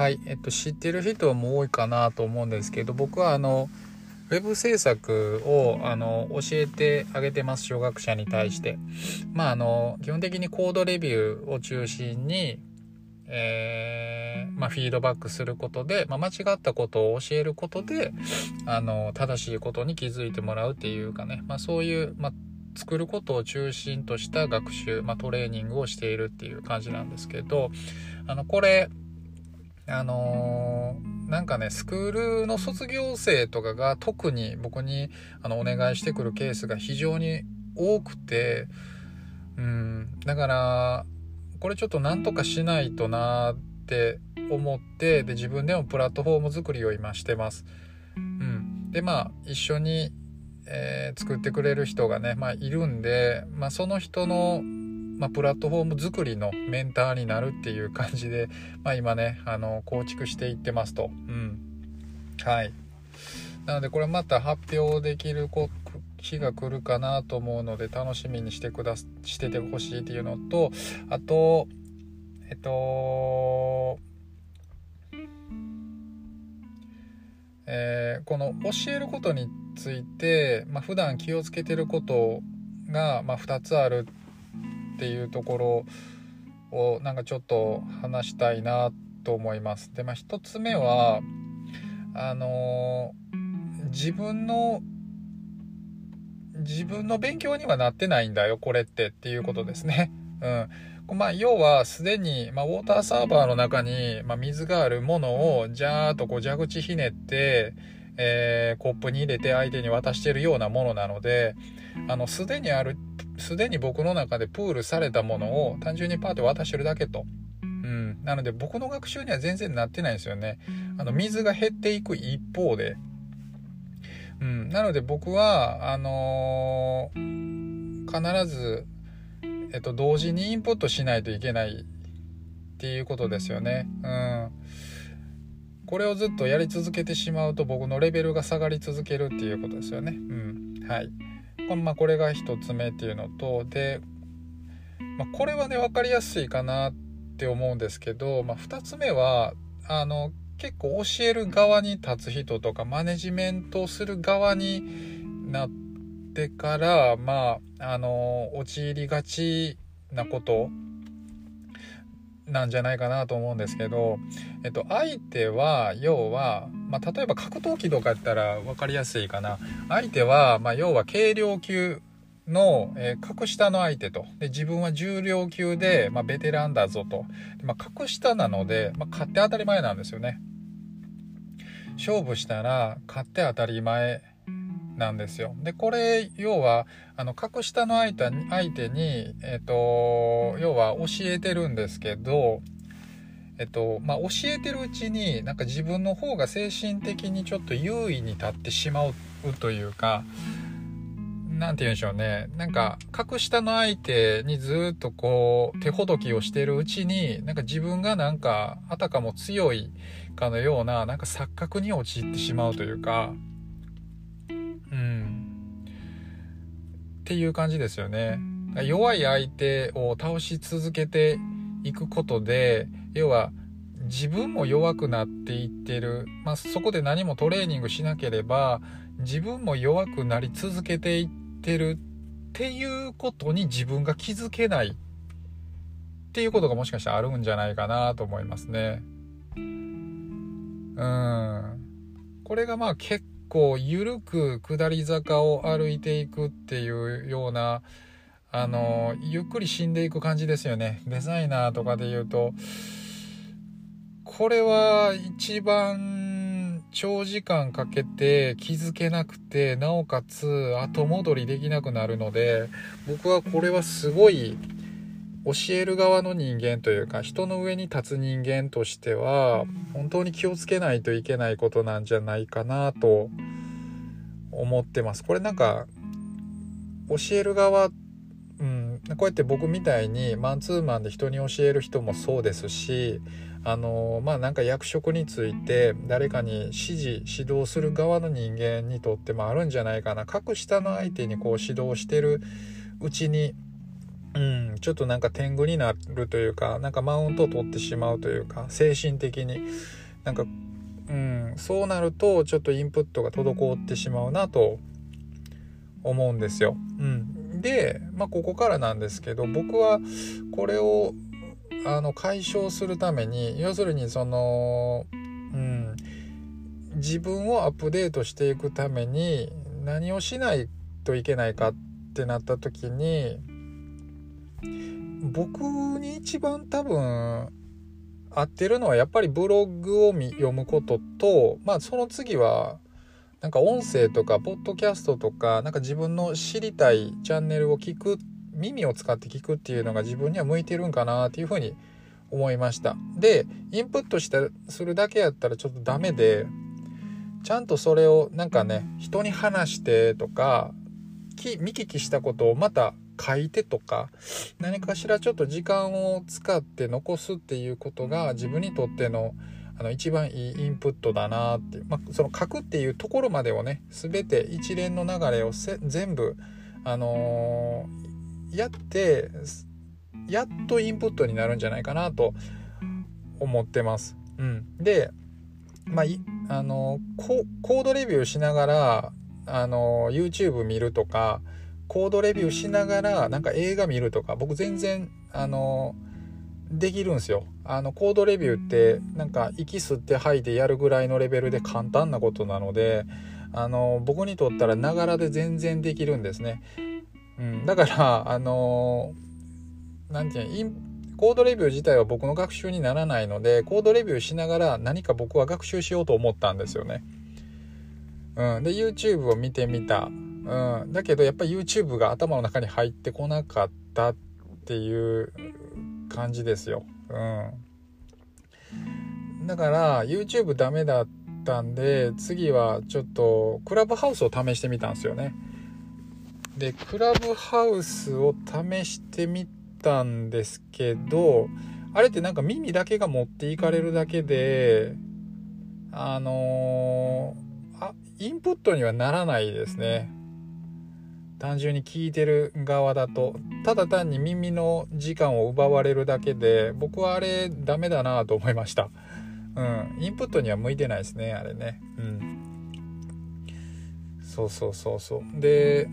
はい、えっと、知ってる人も多いかなと思うんですけど僕はあのウェブ制作をあの教えてあげてます小学者に対して。まああの基本的にコードレビューを中心にえー、まあ、フィードバックすることで、まあ、間違ったことを教えることであの正しいことに気づいてもらうっていうかね、まあ、そういう、ま作ることを中心とした学習、まトレーニングをしているっていう感じなんですけどあのこれあのー、なんかねスクールの卒業生とかが特に僕にあのお願いしてくるケースが非常に多くてうんだからこれちょっとなんとかしないとなって思ってで自分でもプラットフォーム作りを今してます。うん、でまあ一緒に、えー、作ってくれる人がね、まあ、いるんで、まあ、その人のまあ、プラットフォーム作りのメンターになるっていう感じで、まあ、今ねあの構築していってますと。うん、はい。なのでこれまた発表できる日が来るかなと思うので楽しみにしてくだしててほしいっていうのとあとえっとえー、この教えることについて、まあ、普段気をつけてることが、まあ、2つある。っていうところをなんかちょっと話したいなと思います。でまあ1つ目はあのー、自分の自分の勉強にはなってないんだよこれってっていうことですね。うんまあ、要はすでに、まあ、ウォーターサーバーの中に、まあ、水があるものをジャーっとこう蛇口ひねって、えー、コップに入れて相手に渡してるようなものなのであのすでにあるすでに僕の中でプールされたものを単純にパーって渡してるだけと。うん、なので僕の学習には全然なってないんですよね。あの水が減っていく一方で。うん、なので僕はあのー、必ず、えっと、同時にインプットしないといけないっていうことですよね。うん。これをずっとやり続けてしまうと僕のレベルが下がり続けるっていうことですよね。うん。はい。まあ、これが1つ目っていうのとで、まあ、これはね分かりやすいかなって思うんですけど、まあ、2つ目はあの結構教える側に立つ人とかマネジメントする側になってからまああの陥りがちなことなんじゃないかなと思うんですけど、えっと、相手は要は、まあ、例えば格闘技とかやったら分かりやすいかな。相手は、まあ、要は軽量級の、えー、格下の相手と。で自分は重量級で、まあ、ベテランだぞと、まあ、格下なので、まあ、勝って当たり前なんですよね。勝負したら勝って当たり前なんですよ。でこれ要はあの格下の相手に相手に、えっと、要は教えてるんですけど、えっとまあ、教えてるうちになんか自分の方が精神的にちょっと優位に立ってしまうというか。何て言うんでしょうねなんか格下の相手にずっとこう手ほどきをしてるうちになんか自分がなんかあたかも強いかのようななんか錯覚に陥ってしまうというかうんっていう感じですよね。弱い相手を倒し続けていくことで要は自分も弱くなっていってる、まあ、そこで何もトレーニングしなければ自分も弱くなり続けていってるっていうことに自分が気づけない。っていうことがもしかしたらあるんじゃないかなと思いますね。うん。これがまあ結構緩く下り坂を歩いていくっていうようなあのゆっくり死んでいく感じですよねデザイナーとかで言うとこれは一番長時間かけて気づけなくてなおかつ後戻りできなくなるので僕はこれはすごい教える側の人間というか人の上に立つ人間としては本当に気をつけないといけないことなんじゃないかなと思ってます。これなんか教える側、こうやって僕みたいにマンツーマンで人に教える人もそうですしあのまあなんか役職について誰かに指示指導する側の人間にとってもあるんじゃないかな。格下の相手にこう指導してるうちにうん、ちょっとなんか天狗になるというかなんかマウントを取ってしまうというか精神的に。なんか、うん、そうなるとちょっとインプットが滞ってしまうなと思うんですよ。うん、で、まあ、ここからなんですけど僕はこれをあの解消するために要するにその、うん、自分をアップデートしていくために何をしないといけないかってなった時に僕に一番多分合ってるのはやっぱりブログを読むこととまあその次はなんか音声とかポッドキャストとかなんか自分の知りたいチャンネルを聞く耳を使って聞くっていうのが自分には向いてるんかなっていうふうに思いました。でインプットしてするだけやったらちょっとダメでちゃんとそれをなんかね人に話してとか見聞きしたことをまた書いてとか何かしらちょっと時間を使って残すっていうことが自分にとってのあの一番いいインプットだなって、まあ、その書くっていうところまでをね全て一連の流れを全部あのー、やってやっとインプットになるんじゃないかなと思ってます。うん、でまあ、あのコードレビューしながらあの YouTube 見るとかコードレビューしながらなんか映画見るとか僕全然あのできるんですよ。あのコードレビューってなんか息吸って吐いてやるぐらいのレベルで簡単なことなのであの僕にとったらながらで全然できるんですね、うん、だからあの何て言うのコードレビュー自体は僕の学習にならないのでコードレビューしながら何か僕は学習しようと思ったんですよね。うん、で YouTube を見てみた。うん、だけどやっぱり YouTube が頭の中に入ってこなかったっていう感じですよ。うん、だから YouTube ダメだったんで次はちょっとクラブハウスを試してみたんですよね。でクラブハウスを試してみたんですけどあれってなんか耳だけが持っていかれるだけであのー、あインプットにはならないですね。単純に聞いてる側だとただ単に耳の時間を奪われるだけで僕はあれダメだなと思いました。うん。インプットには向いてないですねあれね。うん。そうそうそうそう。で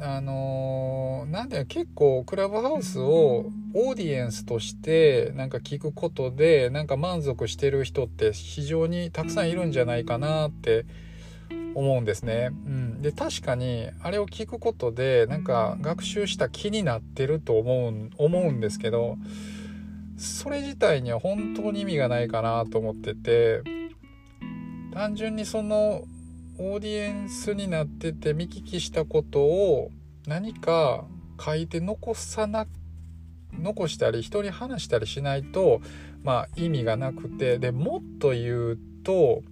あのー、なんで結構クラブハウスをオーディエンスとしてなんか聞くことでなんか満足してる人って非常にたくさんいるんじゃないかなって思うんですね。うん、で確かにあれを聞くことでなんか学習した気になってると思う思うんですけどそれ自体には本当に意味がないかなと思ってて単純にそのオーディエンスになってて見聞きしたことを何か書いて残さな残したり人に話したりしないとまあ意味がなくてでもっと言うと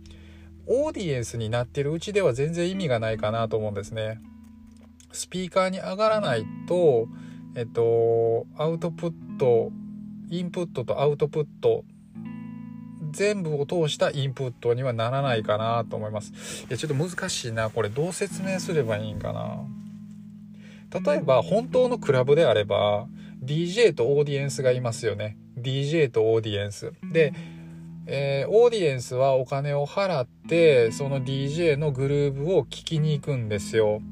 オーディエンスになってるうちでは全然意味がないかなと思うんですね。スピーカーに上がらないと、えっと、アウトプット、インプットとアウトプット、全部を通したインプットにはならないかなと思います。いや、ちょっと難しいな。これどう説明すればいいんかな。例えば、本当のクラブであれば、DJ とオーディエンスがいますよね。DJ とオーディエンス。で、えー、オーディエンスはお金を払ってその DJ のグルーブを聴きに行くんですよ。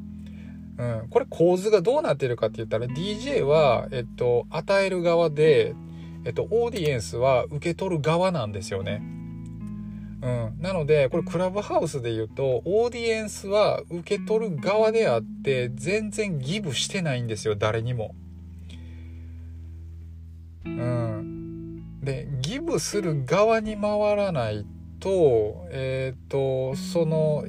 うん、これ構図がどうなってるかって言ったら DJ は、えっと、与える側で、えっと、オーディエンスは受け取る側なんですよね。うん、なのでこれクラブハウスで言うとオーディエンスは受け取る側であって全然ギブしてないんですよ誰にも。うん、でギブする側に回らないとえっ、ー、とその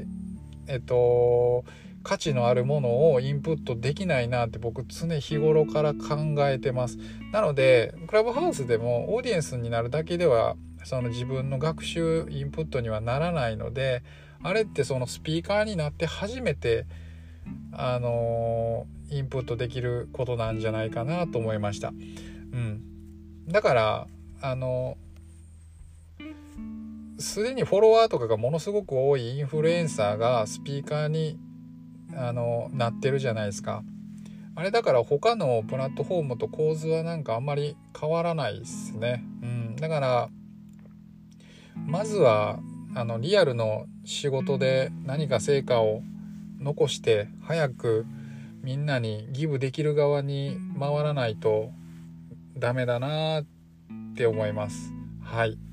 えっ、ー、と価値のあるものをインプットできないなって僕常日頃から考えてます。なのでクラブハウスでもオーディエンスになるだけではその自分の学習インプットにはならないのであれってそのスピーカーになって初めてあのインプットできることなんじゃないかなと思いました。うん、だからあのすでにフォロワーとかがものすごく多いインフルエンサーがスピーカーにあのなってるじゃないですか。あれだから他のプラットフォームと構図はなんかあんまり変わらないですね。うん、だからまずはあのリアルの仕事で何か成果を残して早くみんなにギブできる側に回らないとダメだなってって思います。はい。